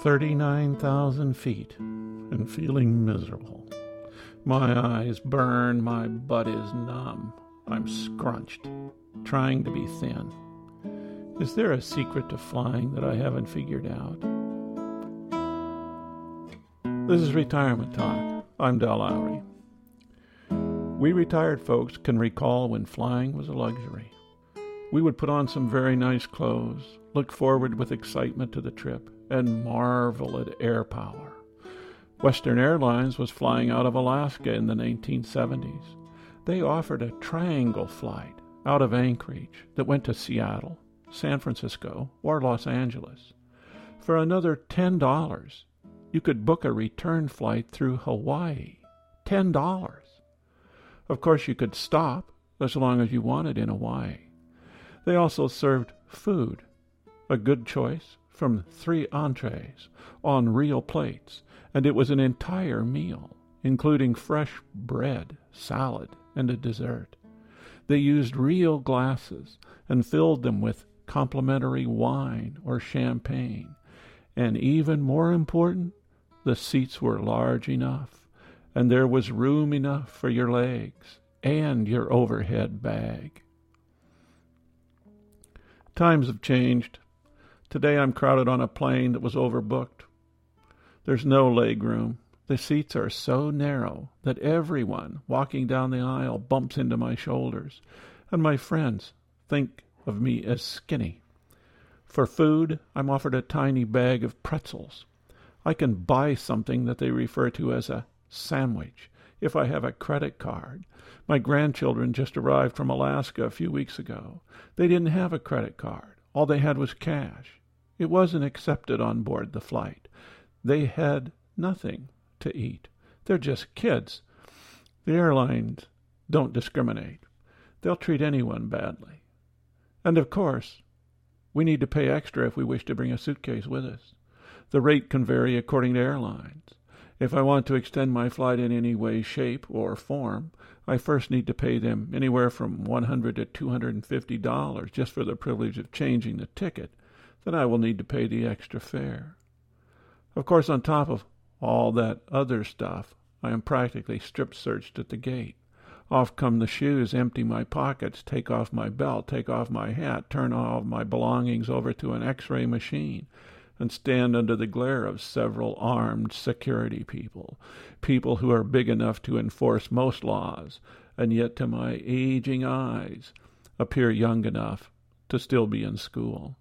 39,000 feet and feeling miserable. My eyes burn, my butt is numb. I'm scrunched, trying to be thin. Is there a secret to flying that I haven't figured out? This is Retirement Talk. I'm Del Lowry. We retired folks can recall when flying was a luxury. We would put on some very nice clothes, look forward with excitement to the trip, and marvel at air power. Western Airlines was flying out of Alaska in the 1970s. They offered a triangle flight out of Anchorage that went to Seattle, San Francisco, or Los Angeles. For another $10, you could book a return flight through Hawaii. $10. Of course, you could stop as long as you wanted in Hawaii. They also served food, a good choice from three entrees on real plates, and it was an entire meal, including fresh bread, salad, and a dessert. They used real glasses and filled them with complimentary wine or champagne. And even more important, the seats were large enough and there was room enough for your legs and your overhead bag. Times have changed. Today I'm crowded on a plane that was overbooked. There's no leg room. The seats are so narrow that everyone walking down the aisle bumps into my shoulders, and my friends think of me as skinny. For food, I'm offered a tiny bag of pretzels. I can buy something that they refer to as a sandwich if I have a credit card. My grandchildren just arrived from Alaska a few weeks ago. They didn't have a credit card. All they had was cash. It wasn't accepted on board the flight. They had nothing to eat. They're just kids. The airlines don't discriminate. They'll treat anyone badly. And of course, we need to pay extra if we wish to bring a suitcase with us. The rate can vary according to airlines. If I want to extend my flight in any way, shape, or form, I first need to pay them anywhere from one hundred to two hundred and fifty dollars just for the privilege of changing the ticket. Then I will need to pay the extra fare. Of course, on top of all that other stuff, I am practically strip searched at the gate. Off come the shoes, empty my pockets, take off my belt, take off my hat, turn all my belongings over to an X-ray machine and stand under the glare of several armed security people, people who are big enough to enforce most laws, and yet to my aging eyes appear young enough to still be in school.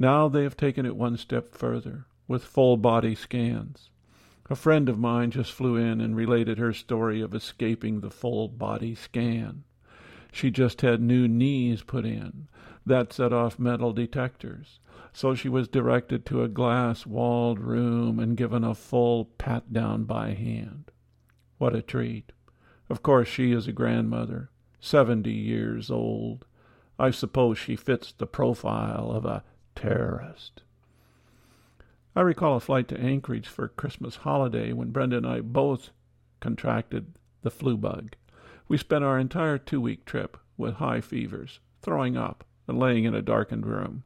Now they have taken it one step further, with full body scans. A friend of mine just flew in and related her story of escaping the full body scan. She just had new knees put in. That set off metal detectors so she was directed to a glass walled room and given a full pat down by hand. What a treat! Of course, she is a grandmother, seventy years old. I suppose she fits the profile of a terrorist. I recall a flight to Anchorage for Christmas holiday when Brenda and I both contracted the flu bug. We spent our entire two week trip with high fevers, throwing up, and laying in a darkened room.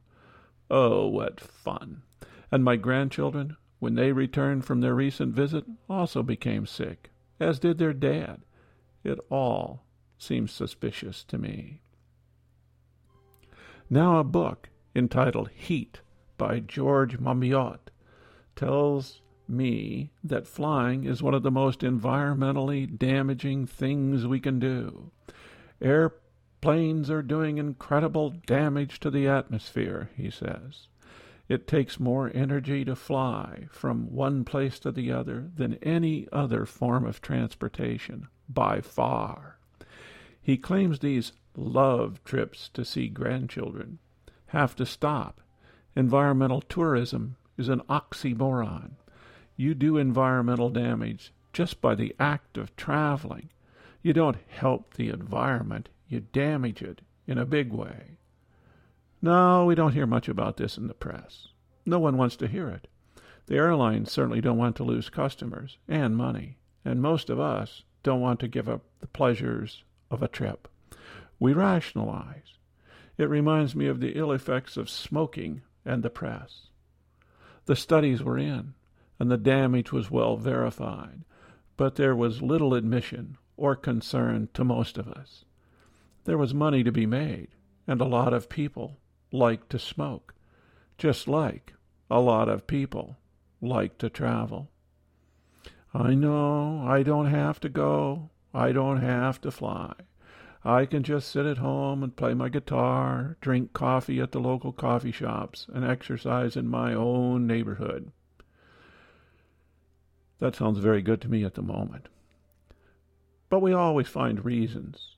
Oh, what fun! And my grandchildren, when they returned from their recent visit, also became sick, as did their dad. It all seems suspicious to me. Now a book entitled Heat by George Monbiot tells me that flying is one of the most environmentally damaging things we can do. Airplanes are doing incredible damage to the atmosphere, he says. It takes more energy to fly from one place to the other than any other form of transportation, by far. He claims these love trips to see grandchildren have to stop. Environmental tourism is an oxymoron. You do environmental damage just by the act of traveling. You don't help the environment, you damage it in a big way. No, we don't hear much about this in the press. No one wants to hear it. The airlines certainly don't want to lose customers and money, and most of us don't want to give up the pleasures of a trip. We rationalize. It reminds me of the ill effects of smoking and the press. The studies were in, and the damage was well verified, but there was little admission or concern to most of us. There was money to be made, and a lot of people liked to smoke, just like a lot of people like to travel. I know I don't have to go. I don't have to fly. I can just sit at home and play my guitar, drink coffee at the local coffee shops, and exercise in my own neighborhood. That sounds very good to me at the moment. But we always find reasons,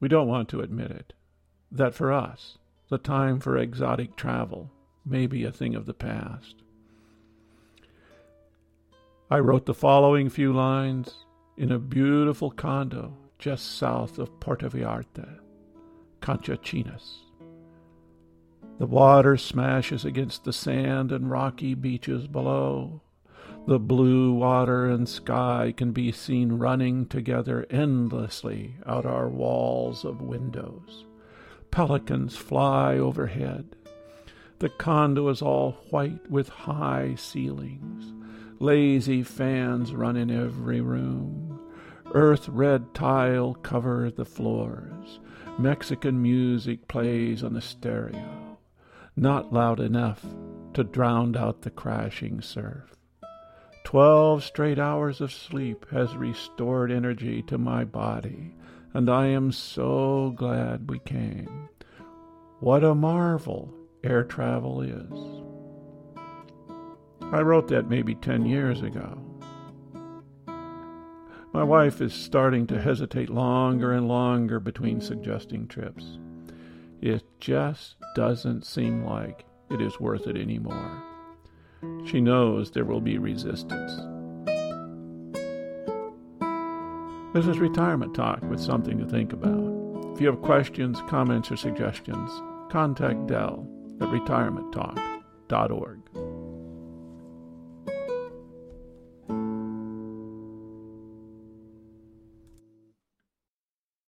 we don't want to admit it, that for us, the time for exotic travel may be a thing of the past. I wrote the following few lines in a beautiful condo just south of Puerto Vallarta, Conchas Chinas. The water smashes against the sand and rocky beaches below. The blue water and sky can be seen running together endlessly out our walls of windows. Pelicans fly overhead. The condo is all white with high ceilings. Lazy fans run in every room. Earth red tile cover the floors. Mexican music plays on the stereo, not loud enough to drown out the crashing surf. Twelve straight hours of sleep has restored energy to my body, and I am so glad we came. What a marvel air travel is. I wrote that maybe 10 years ago. My mm-hmm. wife is starting to hesitate longer and longer between mm-hmm. suggesting trips. It just doesn't seem like it is worth it anymore. She knows there will be resistance. This is Retirement Talk with something to think about. If you have questions, comments, or suggestions, contact Del at retirementtalk.org.